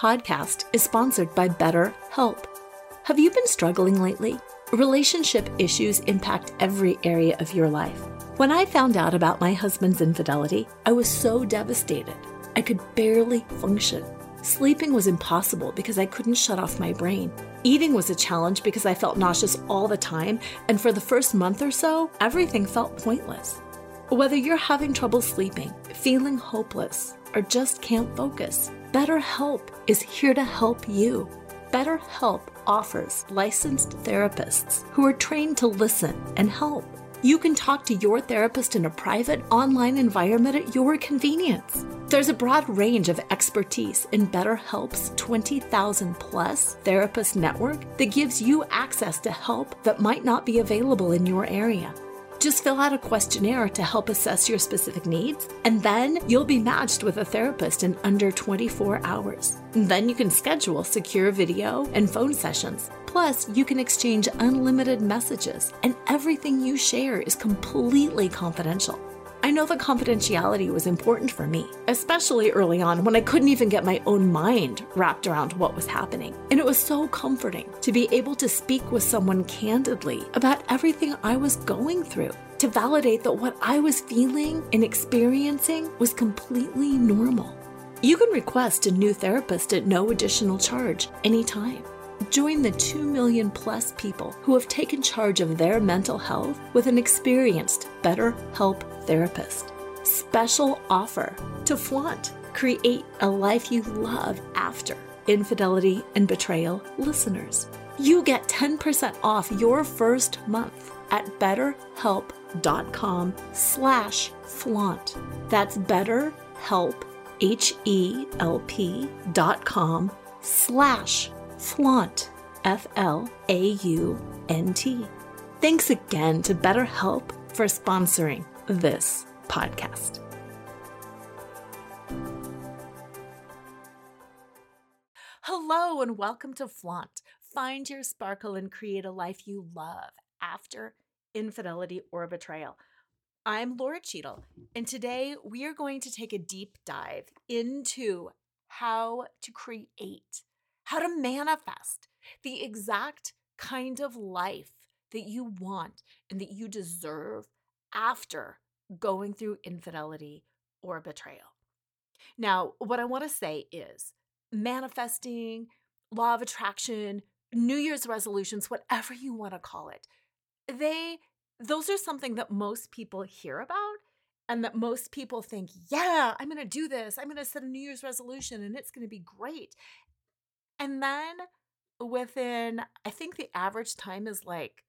Podcast is sponsored by BetterHelp. Have you been struggling lately? Relationship issues impact every area of your life. When I found out about my husband's infidelity, I was so devastated. I could barely function. Sleeping was impossible because I couldn't shut off my brain. Eating was a challenge because I felt nauseous all the time, and for the first month or so, everything felt pointless. Whether you're having trouble sleeping, feeling hopeless, or just can't focus, BetterHelp is here to help you. BetterHelp offers licensed therapists who are trained to listen and help. You can talk to your therapist in a private online environment at your convenience. There's a broad range of expertise in BetterHelp's 20,000 plus therapist network that gives you access to help that might not be available in your area. Just fill out a questionnaire to help assess your specific needs, and then you'll be matched with a therapist in under 24 hours. Then you can schedule secure video and phone sessions. Plus, you can exchange unlimited messages, and everything you share is completely confidential. I know that confidentiality was important for me, especially early on when I couldn't even get my own mind wrapped around what was happening. And it was so comforting to be able to speak with someone candidly about everything I was going through, to validate that what I was feeling and experiencing was completely normal. You can request a new therapist at no additional charge anytime. Join the 2 million plus people who have taken charge of their mental health with an experienced BetterHelp therapist. Special offer to flaunt. Create a life you love after infidelity and betrayal listeners. You get 10% off your first month at betterhelp.com slash flaunt. That's betterhelp, H-E-L-P dot com slash flaunt, F L A U N T. Thanks again to BetterHelp for sponsoring this podcast. Hello, and welcome to Flaunt. Find your sparkle and create a life you love after infidelity or betrayal. I'm Laura Cheadle, and today we are going to take a deep dive into how to create how to manifest the exact kind of life that you want and that you deserve after going through infidelity or betrayal. Now, what I want to say is manifesting, law of attraction, New Year's resolutions, whatever you want to call it, they those are something that most people hear about and that most people think, yeah, I'm going to do this. I'm going to set a New Year's resolution and it's going to be great. And then within, I think the average time is like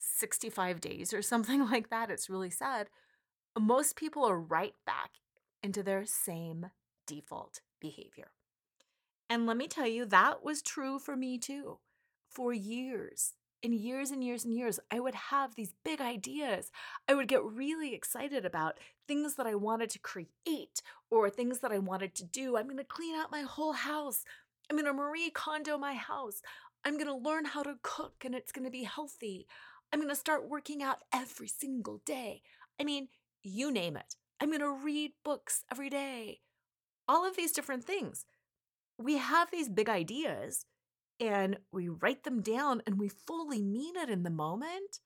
65 days or something like that. It's really sad. Most people are right back into their same default behavior. And let me tell you, that was true for me too. For years and years and years and years, I would have these big ideas. I would get really excited about things that I wanted to create or things that I wanted to do. I'm going to clean out my whole house. I'm going to Marie Kondo my house. I'm going to learn how to cook and it's going to be healthy. I'm going to start working out every single day. I mean, you name it. I'm going to read books every day. All of these different things. We have these big ideas and we write them down and we fully mean it in the moment.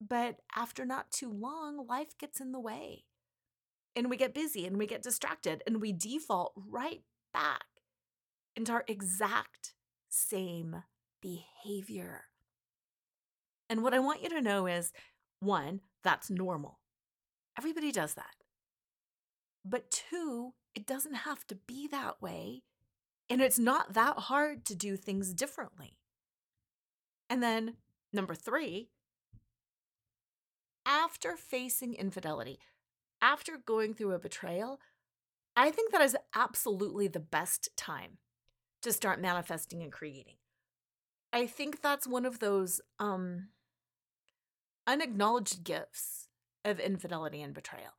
But after not too long, life gets in the way. And we get busy and we get distracted and we default right back into our exact same behavior. And what I want you to know is one, that's normal. Everybody does that. But two, it doesn't have to be that way. And it's not that hard to do things differently. And then number three, after facing infidelity, after going through a betrayal, I think that is absolutely the best time to start manifesting and creating. I think that's one of those um, unacknowledged gifts of infidelity and betrayal.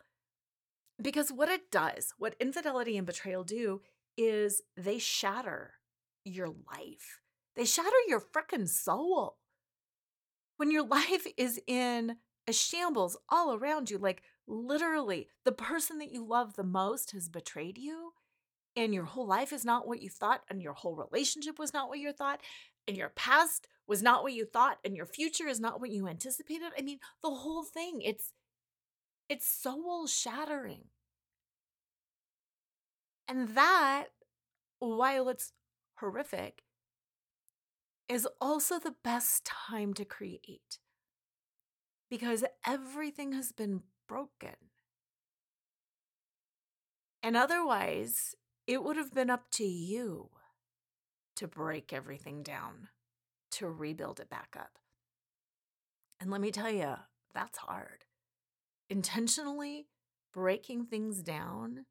Because what it does, what infidelity and betrayal do, is they shatter your life. They shatter your freaking soul. When your life is in a shambles all around you, like literally the person that you love the most has betrayed you, and your whole life is not what you thought, and your whole relationship was not what you thought, and your past was not what you thought, and your future is not what you anticipated. I mean, the whole thing, it's it's soul shattering. And that, while it's horrific, is also the best time to create because everything has been broken. And otherwise, it would have been up to you to break everything down, to rebuild it back up. And let me tell you, that's hard. Intentionally breaking things down,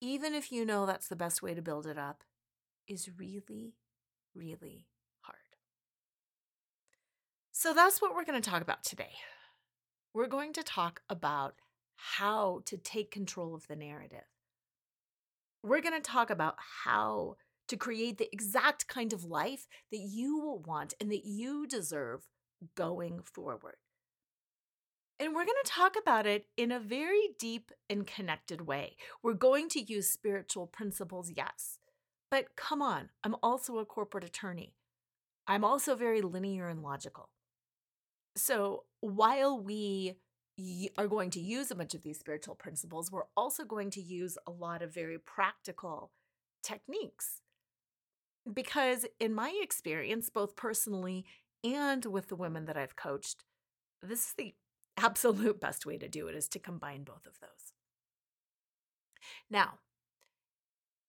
even if you know that's the best way to build it up, is really, really hard. So that's what we're going to talk about today. We're going to talk about how to take control of the narrative. We're going to talk about how to create the exact kind of life that you will want and that you deserve going forward. And we're going to talk about it in a very deep and connected way. We're going to use spiritual principles, yes. But come on, I'm also a corporate attorney. I'm also very linear and logical. So while we are going to use a bunch of these spiritual principles, we're also going to use a lot of very practical techniques. Because, in my experience, both personally and with the women that I've coached, this is the absolute best way to do it is to combine both of those. Now,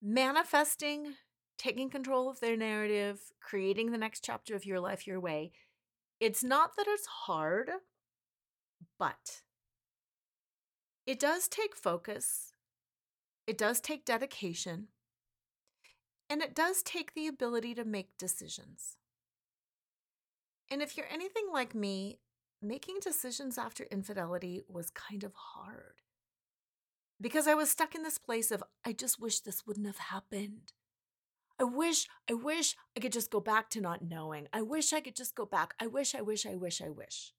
manifesting, taking control of their narrative, creating the next chapter of your life your way it's not that it's hard, but it does take focus, it does take dedication, and it does take the ability to make decisions. And if you're anything like me, making decisions after infidelity was kind of hard because I was stuck in this place of, I just wish this wouldn't have happened. I wish, I wish I could just go back to not knowing. I wish I could just go back. I wish, I wish, I wish, I wish.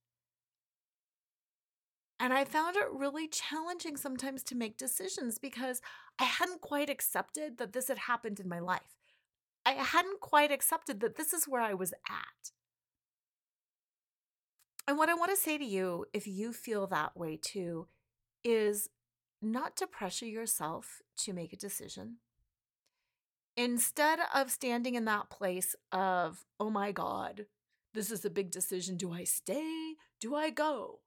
And I found it really challenging sometimes to make decisions because I hadn't quite accepted that this had happened in my life. I hadn't quite accepted that this is where I was at. And what I want to say to you, if you feel that way too, is not to pressure yourself to make a decision instead of standing in that place of, oh my God, this is a big decision. Do I stay? Do I go?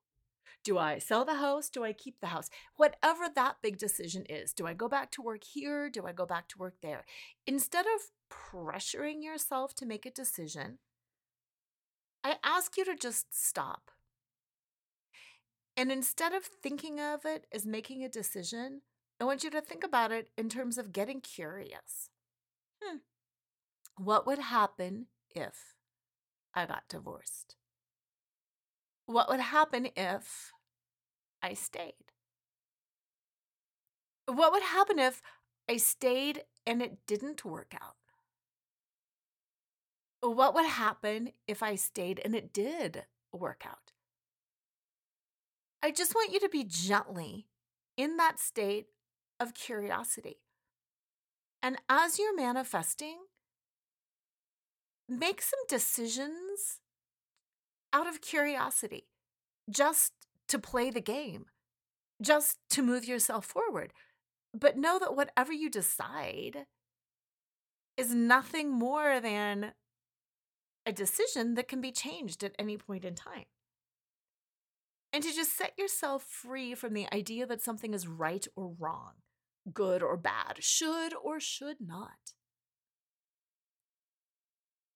Do I sell the house? Do I keep the house? Whatever that big decision is, do I go back to work here? Do I go back to work there? Instead of pressuring yourself to make a decision, I ask you to just stop. And instead of thinking of it as making a decision, I want you to think about it in terms of getting curious. Hmm. What would happen if I got divorced? What would happen if I stayed? What would happen if I stayed and it didn't work out? What would happen if I stayed and it did work out? I just want you to be gently in that state of curiosity. And as you're manifesting, make some decisions out of curiosity, just to play the game, just to move yourself forward. But know that whatever you decide is nothing more than a decision that can be changed at any point in time. And to just set yourself free from the idea that something is right or wrong good or bad, should or should not.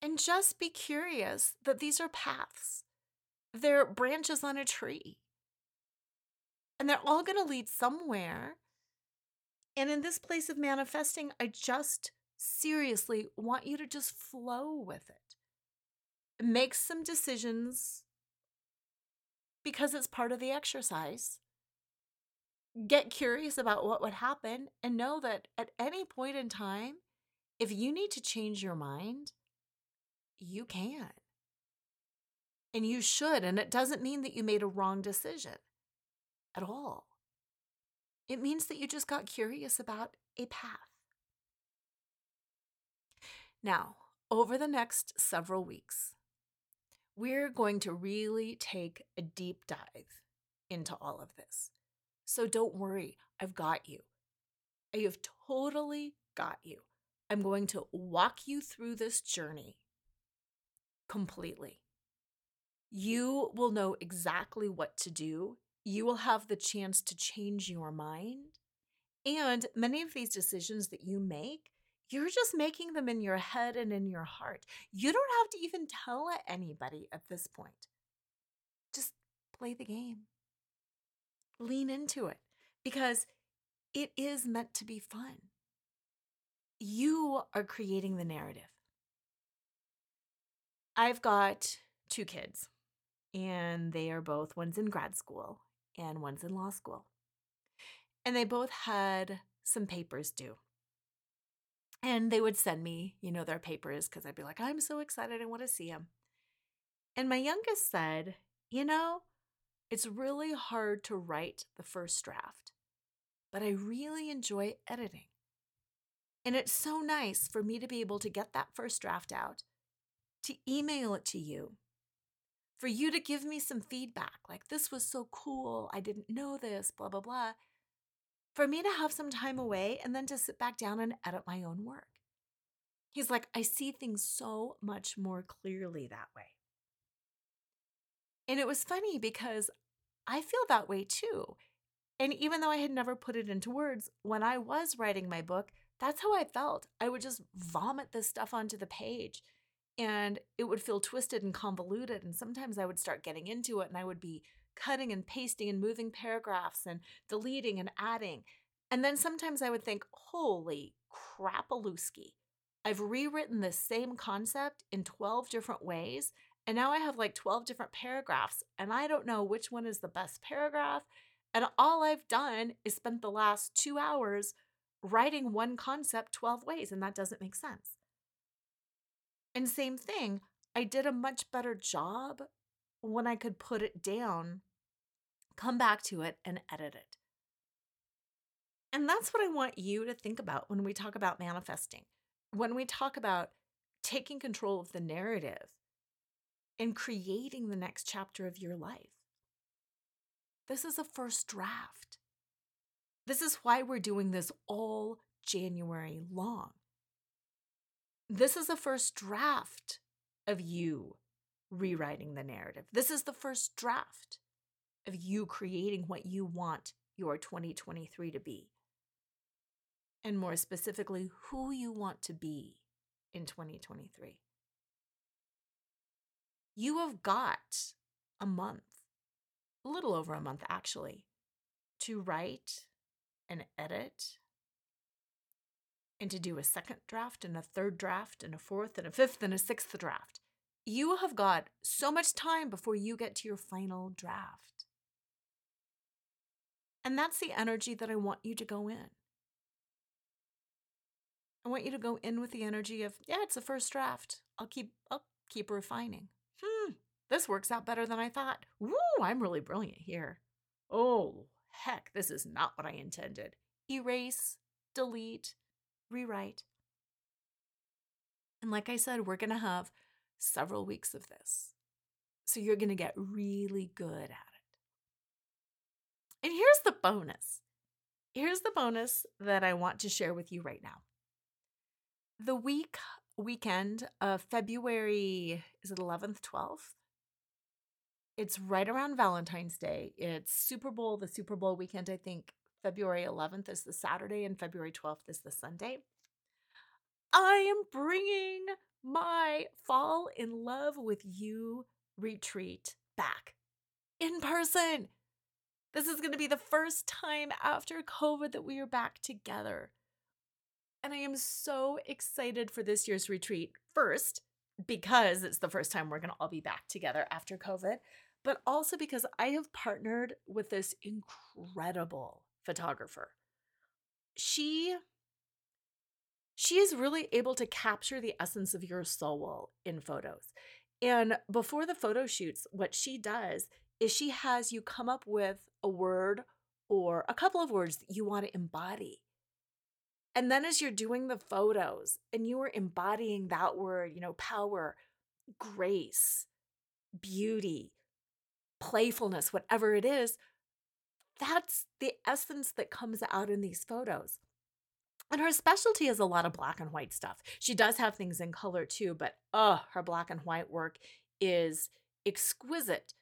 And just be curious that these are paths, they're branches on a tree. And they're all going to lead somewhere. And in this place of manifesting, I just seriously want you to just flow with it. Make some decisions because it's part of the exercise. Get curious about what would happen and know that at any point in time, if you need to change your mind, you can. And you should. And it doesn't mean that you made a wrong decision at all. It means that you just got curious about a path. Now, over the next several weeks, we're going to really take a deep dive into all of this. So don't worry, I've got you. I have totally got you. I'm going to walk you through this journey completely. You will know exactly what to do. You will have the chance to change your mind. And many of these decisions that you make, you're just making them in your head and in your heart. You don't have to even tell anybody at this point. Just play the game. Lean into it because it is meant to be fun. You are creating the narrative. I've got two kids, and they are both one's in grad school and one's in law school. And they both had some papers due. And they would send me, you know, their papers because I'd be like, I'm so excited. I want to see them. And my youngest said, You know, it's really hard to write the first draft, but I really enjoy editing. And it's so nice for me to be able to get that first draft out, to email it to you, for you to give me some feedback like, this was so cool. I didn't know this, blah, blah, blah for me to have some time away and then to sit back down and edit my own work. He's like, I see things so much more clearly that way. And it was funny because I feel that way too. And even though I had never put it into words, when I was writing my book, that's how I felt. I would just vomit this stuff onto the page and it would feel twisted and convoluted. And sometimes I would start getting into it and I would be cutting and pasting and moving paragraphs and deleting and adding. And then sometimes I would think, holy crapalooski. I've rewritten the same concept in 12 different ways. And now I have like 12 different paragraphs, and I don't know which one is the best paragraph. And all I've done is spent the last two hours writing one concept 12 ways, and that doesn't make sense. And same thing, I did a much better job when I could put it down, come back to it, and edit it. And that's what I want you to think about when we talk about manifesting, when we talk about taking control of the narrative and creating the next chapter of your life. This is a first draft. This is why we're doing this all January long. This is a first draft of you rewriting the narrative. This is the first draft of you creating what you want your 2023 to be. And more specifically, who you want to be in 2023. You have got a month, a little over a month actually, to write and edit and to do a second draft and a third draft and a fourth and a fifth and a sixth draft you have got so much time before you get to your final draft. And that's the energy that I want you to go in. I want you to go in with the energy of, yeah, it's a first draft. I'll keep I'll keep refining. Hmm, this works out better than I thought. Woo, I'm really brilliant here. Oh, heck, this is not what I intended. Erase, delete, rewrite. And like I said, we're going to have several weeks of this. So you're going to get really good at it. And here's the bonus. Here's the bonus that I want to share with you right now. The week weekend of February is it 11th, 12th? It's right around Valentine's Day. It's Super Bowl, the Super Bowl weekend, I think February 11th is the Saturday and February 12th is the Sunday. I am bringing my Fall in Love with You retreat back in person. This is going to be the first time after COVID that we are back together. And I am so excited for this year's retreat. First, because it's the first time we're going to all be back together after COVID, but also because I have partnered with this incredible photographer. She she is really able to capture the essence of your soul in photos. And before the photo shoots, what she does is she has you come up with a word or a couple of words that you want to embody. And then as you're doing the photos and you are embodying that word, you know, power, grace, beauty, playfulness, whatever it is, that's the essence that comes out in these photos. And her specialty is a lot of black and white stuff. She does have things in color too, but oh, her black and white work is exquisite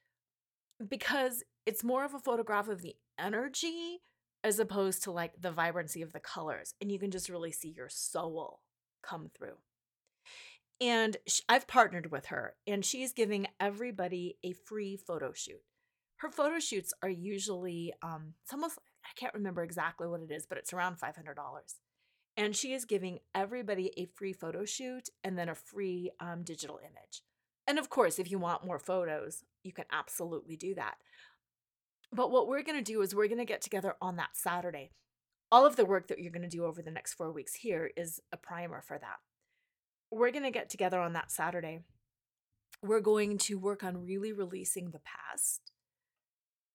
because it's more of a photograph of the energy as opposed to like the vibrancy of the colors. And you can just really see your soul come through. And I've partnered with her, and she's giving everybody a free photo shoot. Her photo shoots are usually, um, it's almost, I can't remember exactly what it is, but it's around $500. And she is giving everybody a free photo shoot and then a free um, digital image. And of course, if you want more photos, you can absolutely do that. But what we're going to do is we're going to get together on that Saturday. All of the work that you're going to do over the next four weeks here is a primer for that. We're going to get together on that Saturday. We're going to work on really releasing the past.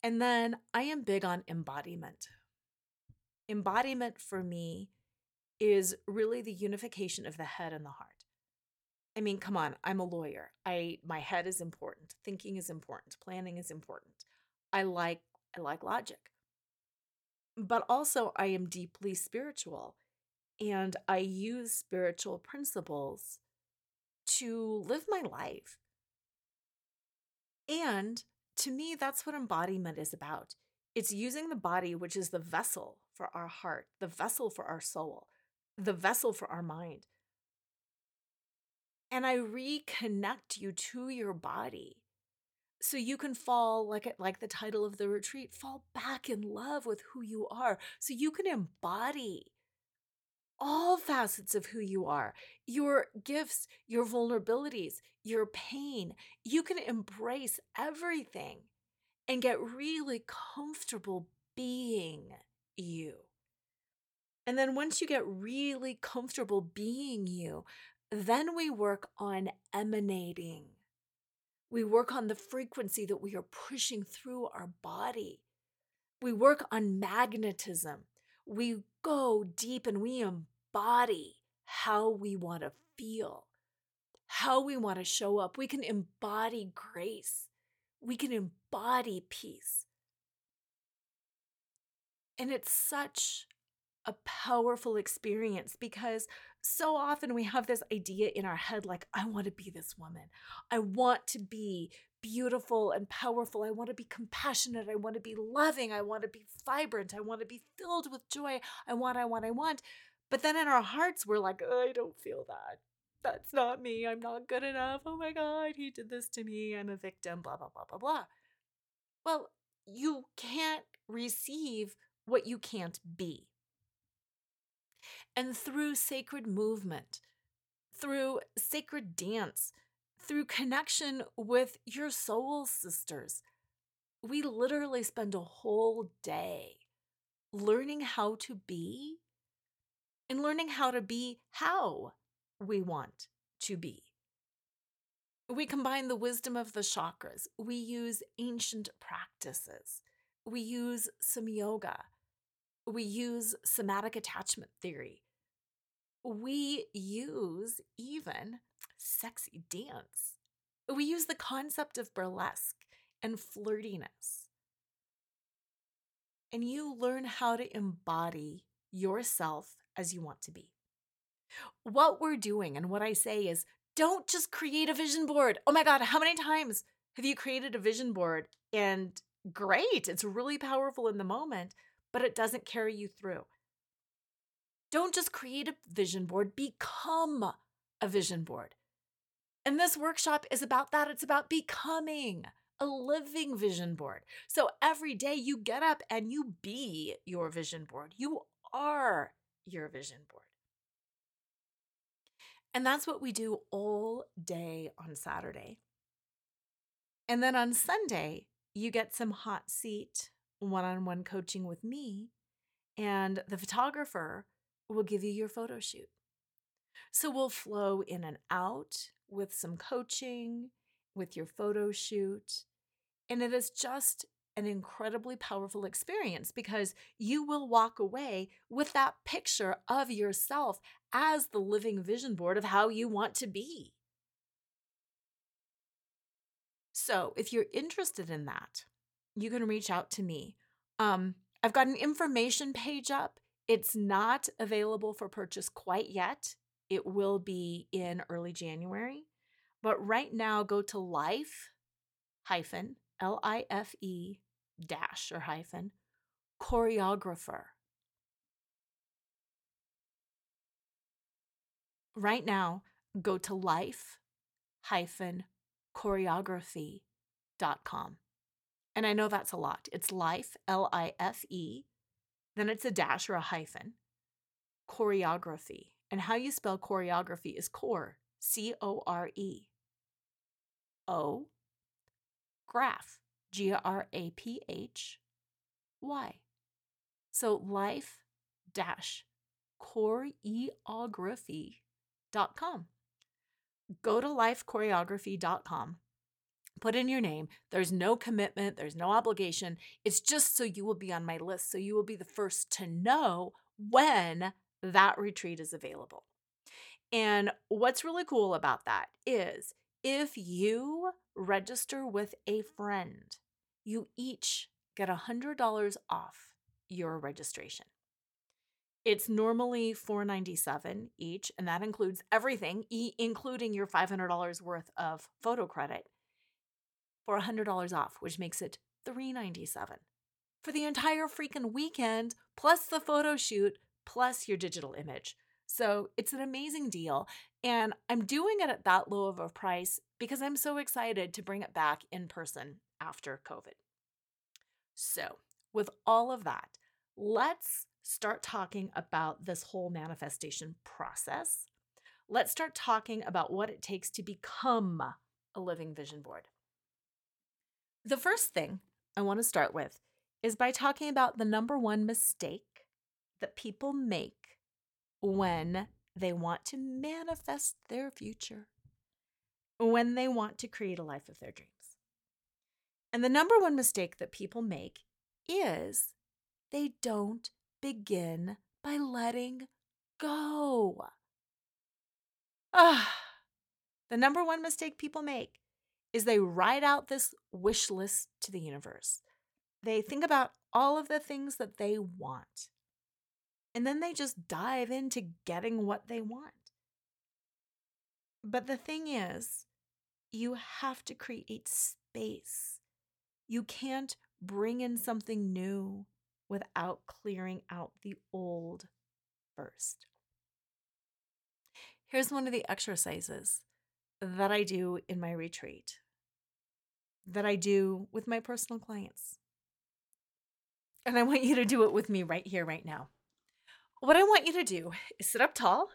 And then I am big on embodiment. Embodiment for me is really the unification of the head and the heart. I mean, come on, I'm a lawyer. I my head is important. Thinking is important. Planning is important. I like I like logic. But also I am deeply spiritual and I use spiritual principles to live my life. And to me that's what embodiment is about. It's using the body which is the vessel for our heart, the vessel for our soul, the vessel for our mind. And I reconnect you to your body so you can fall like like the title of the retreat fall back in love with who you are so you can embody all facets of who you are your gifts your vulnerabilities your pain you can embrace everything and get really comfortable being you and then once you get really comfortable being you then we work on emanating we work on the frequency that we are pushing through our body. We work on magnetism. We go deep and we embody how we want to feel, how we want to show up. We can embody grace. We can embody peace. And it's such a powerful experience because so often we have this idea in our head like, I want to be this woman. I want to be beautiful and powerful. I want to be compassionate. I want to be loving. I want to be vibrant. I want to be filled with joy. I want, I want, I want. But then in our hearts, we're like, I don't feel that. That's not me. I'm not good enough. Oh my God, he did this to me. I'm a victim, blah, blah, blah, blah, blah. Well, you can't receive what you can't be and through sacred movement, through sacred dance, through connection with your soul sisters. We literally spend a whole day learning how to be and learning how to be how we want to be. We combine the wisdom of the chakras. We use ancient practices. We use some yoga. We use somatic attachment theory we use even sexy dance. We use the concept of burlesque and flirtiness. And you learn how to embody yourself as you want to be. What we're doing, and what I say is don't just create a vision board. Oh my God, how many times have you created a vision board? And great, it's really powerful in the moment, but it doesn't carry you through. Don't just create a vision board, become a vision board. And this workshop is about that. It's about becoming a living vision board. So every day you get up and you be your vision board. You are your vision board. And that's what we do all day on Saturday. And then on Sunday, you get some hot seat one on one coaching with me, and the photographer will give you your photo shoot. So we'll flow in and out with some coaching, with your photo shoot. And it is just an incredibly powerful experience because you will walk away with that picture of yourself as the living vision board of how you want to be. So, if you're interested in that, you can reach out to me. Um, I've got an information page up. It's not available for purchase quite yet. It will be in early January. But right now, go to life hyphen L I F E dash or hyphen choreographer. Right now, go to life hyphen choreography.com. And I know that's a lot. It's life, L I F E, then it's a dash or a hyphen, choreography. And how you spell choreography is core, C O R E. O, graph, G R A P H Y. So life dash choreography.com. Go to lifechoreography.com. Put in your name. There's no commitment, there's no obligation. It's just so you will be on my list, so you will be the first to know when that retreat is available. And what's really cool about that is if you register with a friend, you each get $100 off your registration. It's normally 497 each, and that includes everything, including your $500 worth of photo credit for $100 off, which makes it 397 for the entire freaking weekend, plus the photo shoot, plus your digital image. So it's an amazing deal. And I'm doing it at that low of a price because I'm so excited to bring it back in person after COVID. So, with all of that, let's start talking about this whole manifestation process. Let's start talking about what it takes to become a living vision board. The first thing I want to start with is by talking about the number one mistake that people make when they want to manifest their future, when they want to create a life of their dreams. And the number one mistake that people make is they don't begin by letting go. Ah, the number one mistake people make is they write out this wish list to the universe. They think about all of the things that they want. And then they just dive into getting what they want. But the thing is, you have to create space. You can't bring in something new without clearing out the old first. Here's one of the exercises that I do in my retreat, that I do with my personal clients. And I want you to do it with me right here, right now. What I want you to do is sit up tall.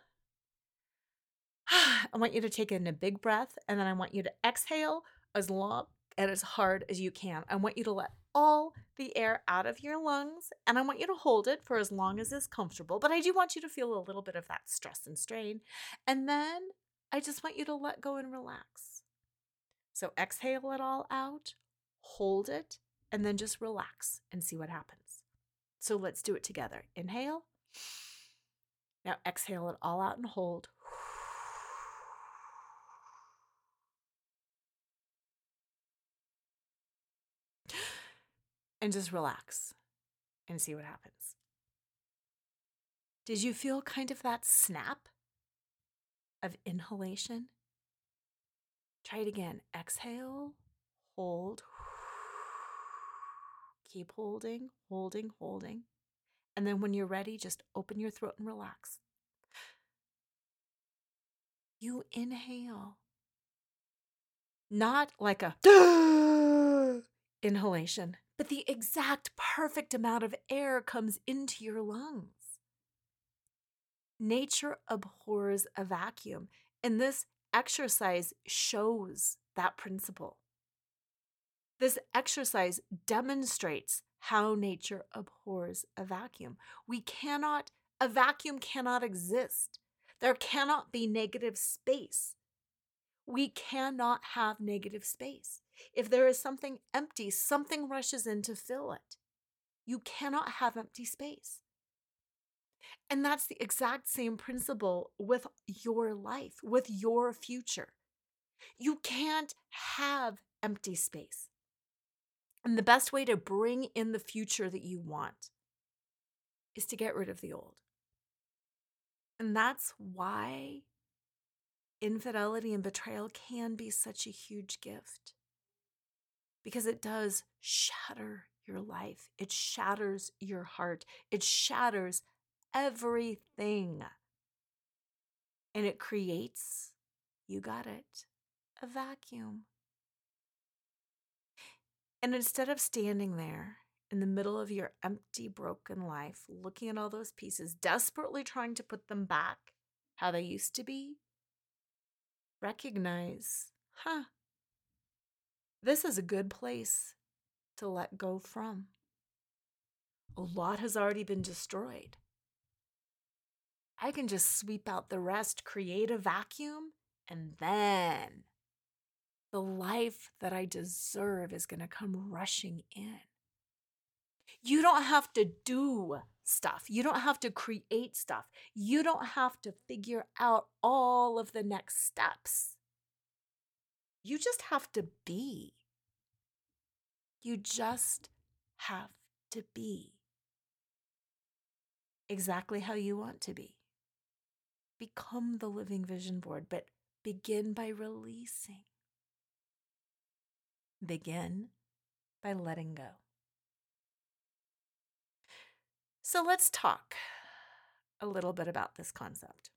I want you to take in a big breath, and then I want you to exhale as long and as hard as you can. I want you to let all the air out of your lungs, and I want you to hold it for as long as is comfortable. But I do want you to feel a little bit of that stress and strain. And then I just want you to let go and relax. So exhale it all out, hold it, and then just relax and see what happens. So let's do it together. Inhale. Now exhale it all out and hold. And just relax and see what happens. Did you feel kind of that snap of inhalation? Try it again. Exhale, hold. Keep holding, holding, holding. And then when you're ready, just open your throat and relax. You inhale. Not like a inhalation, but the exact perfect amount of air comes into your lungs. Nature abhors a vacuum. And this exercise shows that principle. This exercise demonstrates how nature abhors a vacuum. We cannot, a vacuum cannot exist. There cannot be negative space. We cannot have negative space. If there is something empty, something rushes in to fill it. You cannot have empty space. And that's the exact same principle with your life, with your future. You can't have empty space. And the best way to bring in the future that you want is to get rid of the old. And that's why infidelity and betrayal can be such a huge gift because it does shatter your life, it shatters your heart, it shatters everything. And it creates, you got it, a vacuum. And instead of standing there in the middle of your empty, broken life, looking at all those pieces, desperately trying to put them back how they used to be, recognize, huh, this is a good place to let go from. A lot has already been destroyed. I can just sweep out the rest, create a vacuum, and then the life that I deserve is going to come rushing in. You don't have to do stuff. You don't have to create stuff. You don't have to figure out all of the next steps. You just have to be. You just have to be exactly how you want to be. Become the living vision board, but begin by releasing. Begin by letting go. So let's talk a little bit about this concept.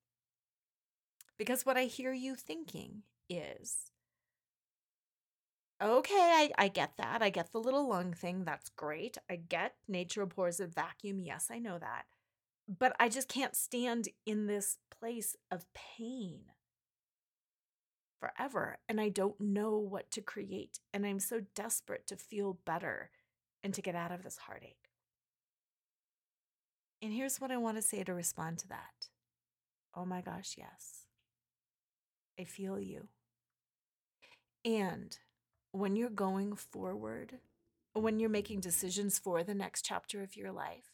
Because what I hear you thinking is okay, I, I get that. I get the little lung thing. That's great. I get nature abhors a vacuum. Yes, I know that. But I just can't stand in this place of pain forever. And I don't know what to create. And I'm so desperate to feel better and to get out of this heartache. And here's what I want to say to respond to that. Oh my gosh, yes. I feel you. And when you're going forward, when you're making decisions for the next chapter of your life,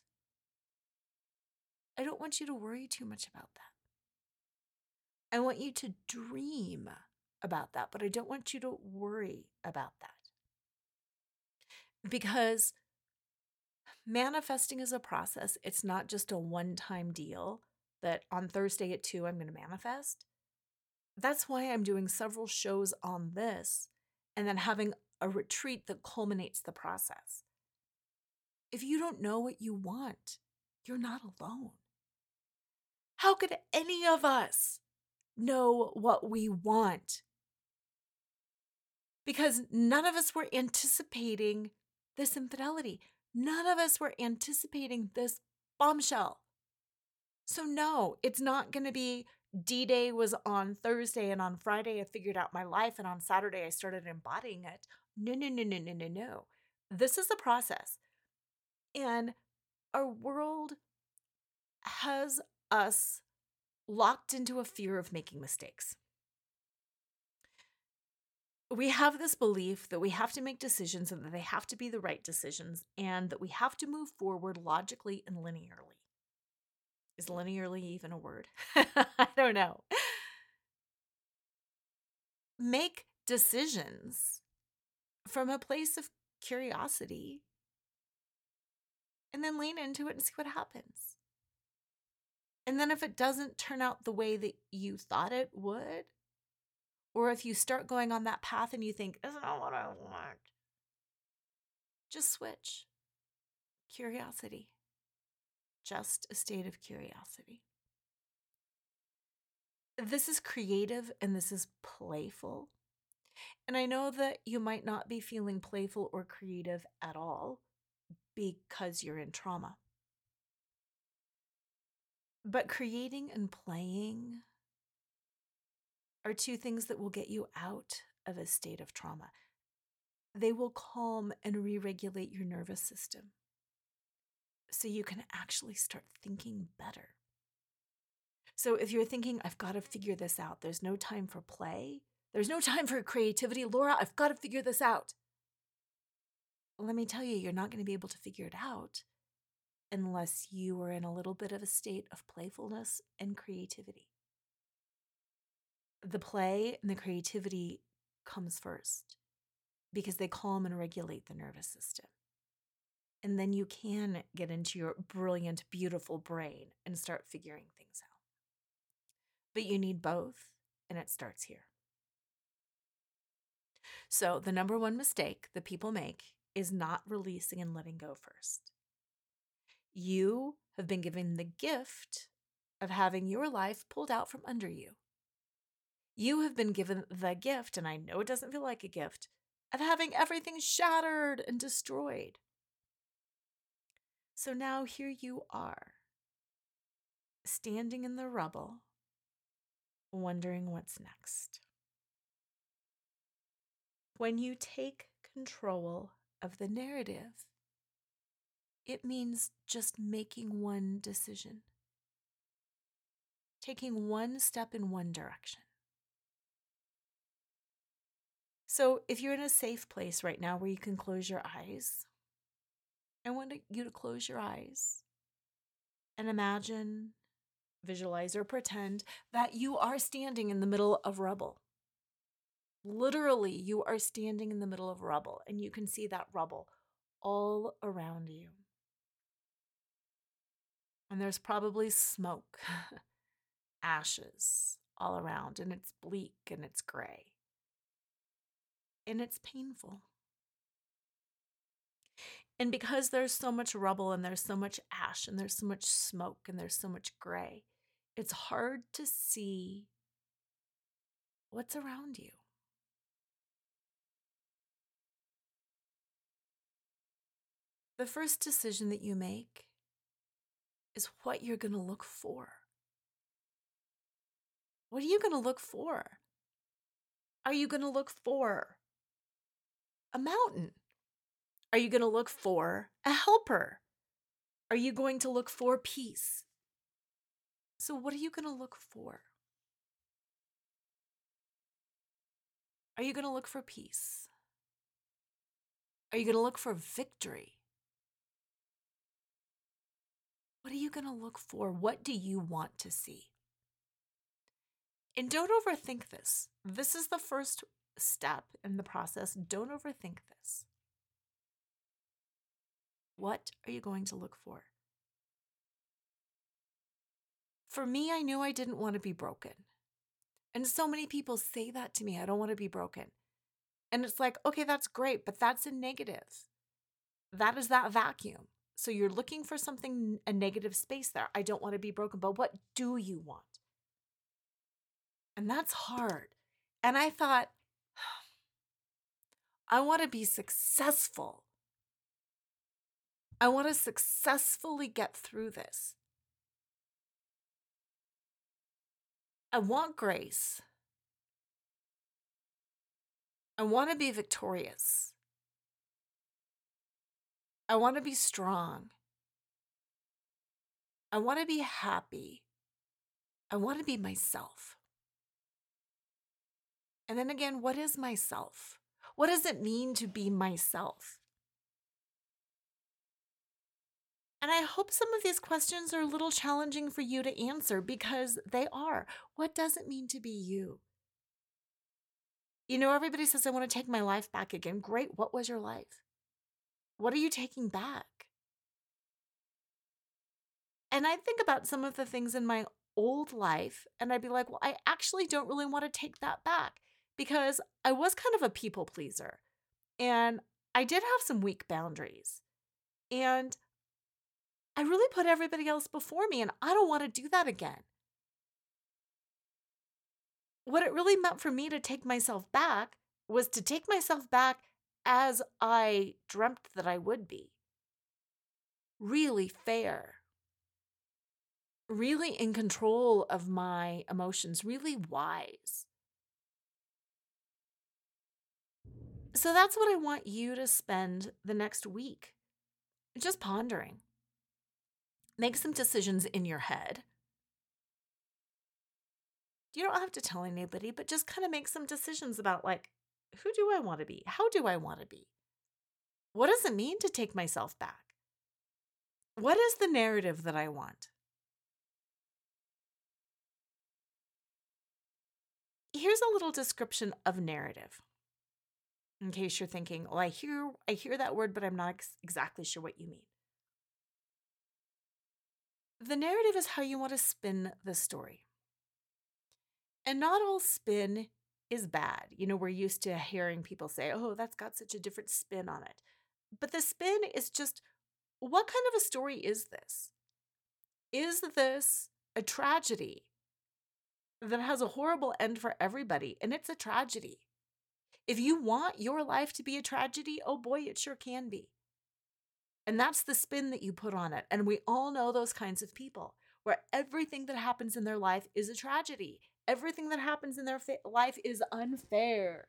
I don't want you to worry too much about that. I want you to dream about that, but I don't want you to worry about that. Because manifesting is a process, it's not just a one time deal that on Thursday at 2 I'm going to manifest. That's why I'm doing several shows on this and then having a retreat that culminates the process. If you don't know what you want, you're not alone. How could any of us know what we want because none of us were anticipating this infidelity. None of us were anticipating this bombshell. So, no, it's not going to be D Day was on Thursday, and on Friday, I figured out my life, and on Saturday, I started embodying it. No, no, no, no, no, no, no. This is a process. And our world has us locked into a fear of making mistakes we have this belief that we have to make decisions and that they have to be the right decisions and that we have to move forward logically and linearly. Is linearly even a word? I don't know. Make decisions from a place of curiosity and then lean into it and see what happens. And then if it doesn't turn out the way that you thought it would, or if you start going on that path and you think, isn't that what I want? Just switch. Curiosity. Just a state of curiosity. This is creative and this is playful. And I know that you might not be feeling playful or creative at all because you're in trauma. But creating and playing are two things that will get you out of a state of trauma. They will calm and re regulate your nervous system so you can actually start thinking better. So if you're thinking, I've got to figure this out, there's no time for play, there's no time for creativity, Laura, I've got to figure this out. Let me tell you, you're not going to be able to figure it out unless you are in a little bit of a state of playfulness and creativity. The play and the creativity comes first because they calm and regulate the nervous system. And then you can get into your brilliant, beautiful brain and start figuring things out. But you need both, and it starts here. So, the number one mistake that people make is not releasing and letting go first. You have been given the gift of having your life pulled out from under you. You have been given the gift, and I know it doesn't feel like a gift, of having everything shattered and destroyed. So now here you are, standing in the rubble, wondering what's next. When you take control of the narrative, it means just making one decision, taking one step in one direction. So, if you're in a safe place right now where you can close your eyes, I want you to close your eyes and imagine, visualize, or pretend that you are standing in the middle of rubble. Literally, you are standing in the middle of rubble, and you can see that rubble all around you. And there's probably smoke, ashes all around, and it's bleak and it's gray and it's painful. And because there's so much rubble and there's so much ash and there's so much smoke and there's so much gray, it's hard to see what's around you. The first decision that you make is what you're going to look for. What are you going to look for? Are you going to look for a mountain? Are you going to look for a helper? Are you going to look for peace? So, what are you going to look for? Are you going to look for peace? Are you going to look for victory? What are you going to look for? What do you want to see? And don't overthink this. This is the first step in the process. Don't overthink this. What are you going to look for? For me, I knew I didn't want to be broken. And so many people say that to me I don't want to be broken. And it's like, okay, that's great, but that's a negative. That is that vacuum. So you're looking for something, a negative space there. I don't want to be broken, but what do you want? And that's hard. And I thought, I want to be successful. I want to successfully get through this. I want grace. I want to be victorious. I want to be strong. I want to be happy. I want to be myself. And then again, what is myself? What does it mean to be myself? And I hope some of these questions are a little challenging for you to answer because they are. What does it mean to be you? You know, everybody says, I want to take my life back again. Great. What was your life? What are you taking back? And I'd think about some of the things in my old life, and I'd be like, well, I actually don't really want to take that back because I was kind of a people pleaser and I did have some weak boundaries. And I really put everybody else before me, and I don't want to do that again. What it really meant for me to take myself back was to take myself back as I dreamt that I would be. Really fair. Really in control of my emotions, really wise. So that's what I want you to spend the next week just pondering. Make some decisions in your head. You don't have to tell anybody, but just kind of make some decisions about like, who do I want to be? How do I want to be? What does it mean to take myself back? What is the narrative that I want? Here's a little description of narrative. In case you're thinking, "Well, I hear I hear that word, but I'm not ex- exactly sure what you mean." The narrative is how you want to spin the story. And not all spin is bad. You know, we're used to hearing people say, oh, that's got such a different spin on it. But the spin is just what kind of a story is this? Is this a tragedy that has a horrible end for everybody? And it's a tragedy. If you want your life to be a tragedy, oh boy, it sure can be. And that's the spin that you put on it. And we all know those kinds of people where everything that happens in their life is a tragedy. Everything that happens in their fa- life is unfair.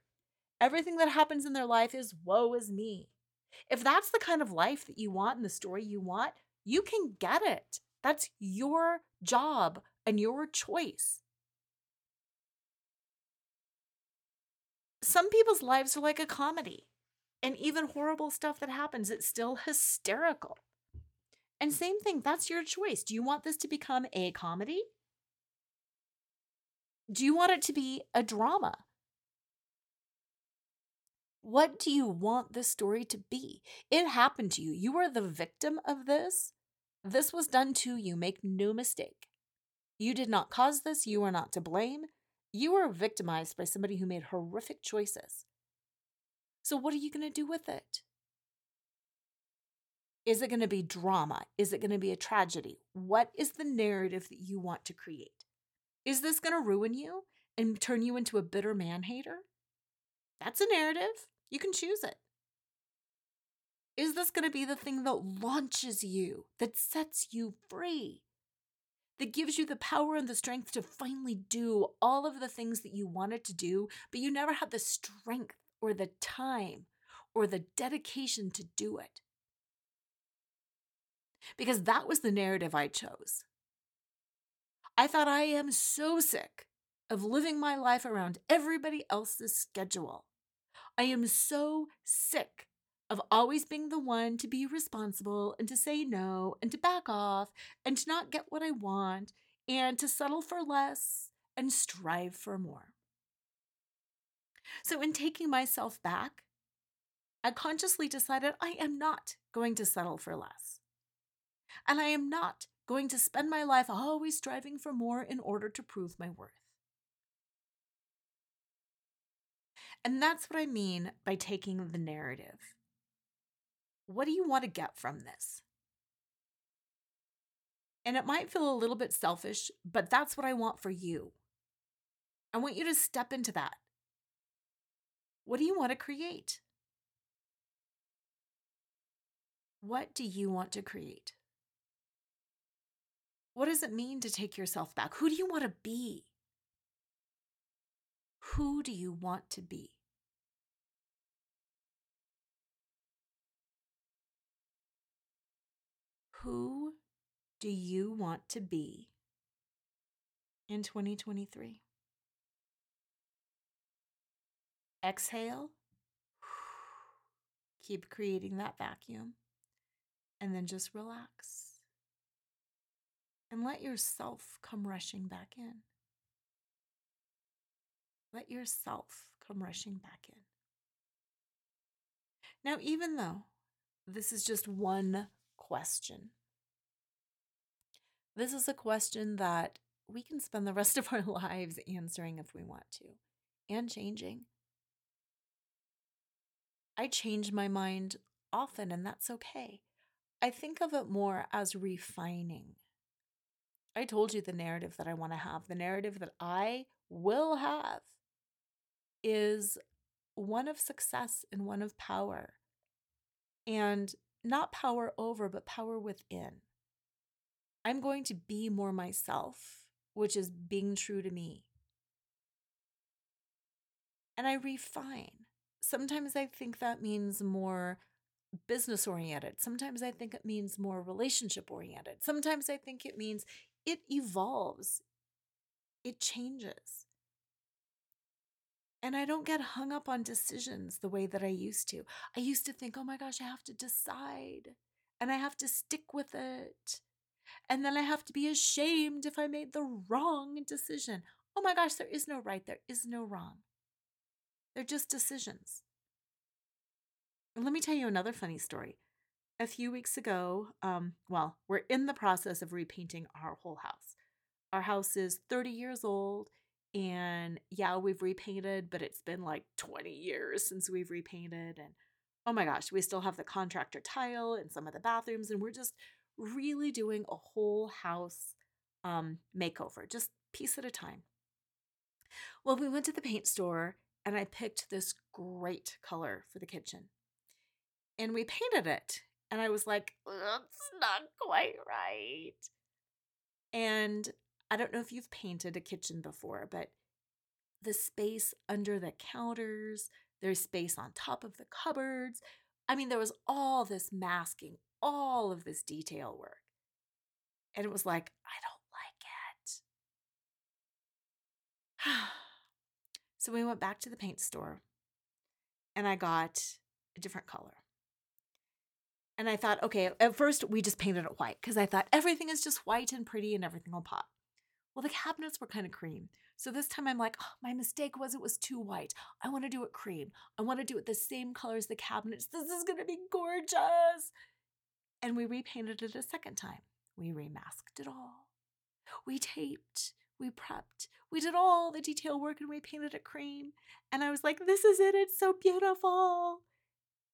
Everything that happens in their life is woe is me. If that's the kind of life that you want and the story you want, you can get it. That's your job and your choice. Some people's lives are like a comedy, and even horrible stuff that happens, it's still hysterical. And same thing, that's your choice. Do you want this to become a comedy? Do you want it to be a drama? What do you want this story to be? It happened to you. You are the victim of this. This was done to you. Make no mistake. You did not cause this. You are not to blame. You were victimized by somebody who made horrific choices. So, what are you going to do with it? Is it going to be drama? Is it going to be a tragedy? What is the narrative that you want to create? Is this going to ruin you and turn you into a bitter man hater? That's a narrative. You can choose it. Is this going to be the thing that launches you, that sets you free, that gives you the power and the strength to finally do all of the things that you wanted to do, but you never had the strength or the time or the dedication to do it? Because that was the narrative I chose. I thought I am so sick of living my life around everybody else's schedule. I am so sick of always being the one to be responsible and to say no and to back off and to not get what I want and to settle for less and strive for more. So, in taking myself back, I consciously decided I am not going to settle for less. And I am not going to spend my life always striving for more in order to prove my worth. And that's what I mean by taking the narrative. What do you want to get from this? And it might feel a little bit selfish, but that's what I want for you. I want you to step into that. What do you want to create? What do you want to create? What does it mean to take yourself back? Who do you want to be? Who do you want to be? Who do you want to be in 2023? Exhale. Keep creating that vacuum. And then just relax. And let yourself come rushing back in. Let yourself come rushing back in. Now, even though this is just one question, this is a question that we can spend the rest of our lives answering if we want to and changing. I change my mind often, and that's okay. I think of it more as refining. I told you the narrative that I want to have, the narrative that I will have is one of success and one of power. And not power over, but power within. I'm going to be more myself, which is being true to me. And I refine. Sometimes I think that means more business oriented. Sometimes I think it means more relationship oriented. Sometimes I think it means it evolves, it changes. And I don't get hung up on decisions the way that I used to. I used to think, oh my gosh, I have to decide and I have to stick with it. And then I have to be ashamed if I made the wrong decision. Oh my gosh, there is no right, there is no wrong. They're just decisions. And let me tell you another funny story. A few weeks ago, um, well, we're in the process of repainting our whole house. Our house is 30 years old, and yeah, we've repainted, but it's been like 20 years since we've repainted. And oh my gosh, we still have the contractor tile in some of the bathrooms, and we're just really doing a whole house um, makeover, just piece at a time. Well, we went to the paint store and I picked this great color for the kitchen. And we painted it. And I was like, that's not quite right. And I don't know if you've painted a kitchen before, but the space under the counters, there's space on top of the cupboards. I mean, there was all this masking, all of this detail work. And it was like, I don't like it. so we went back to the paint store and I got a different color. And I thought, okay, at first we just painted it white because I thought everything is just white and pretty and everything will pop. Well, the cabinets were kind of cream. So this time I'm like, oh, my mistake was it was too white. I want to do it cream. I want to do it the same color as the cabinets. This is going to be gorgeous. And we repainted it a second time. We remasked it all. We taped, we prepped, we did all the detail work and we painted it cream. And I was like, this is it. It's so beautiful.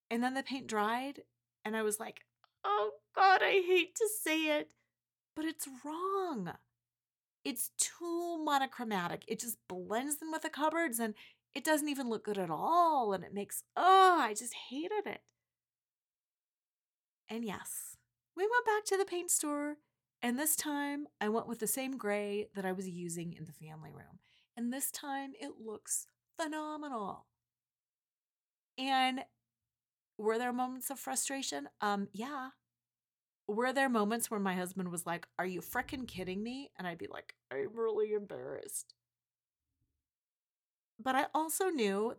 And then the paint dried and I was like, oh God, I hate to say it, but it's wrong. It's too monochromatic. It just blends in with the cupboards and it doesn't even look good at all. And it makes, oh, I just hated it. And yes, we went back to the paint store, and this time I went with the same gray that I was using in the family room. And this time it looks phenomenal. And were there moments of frustration? Um, yeah. Were there moments where my husband was like, Are you fricking kidding me? And I'd be like, I'm really embarrassed. But I also knew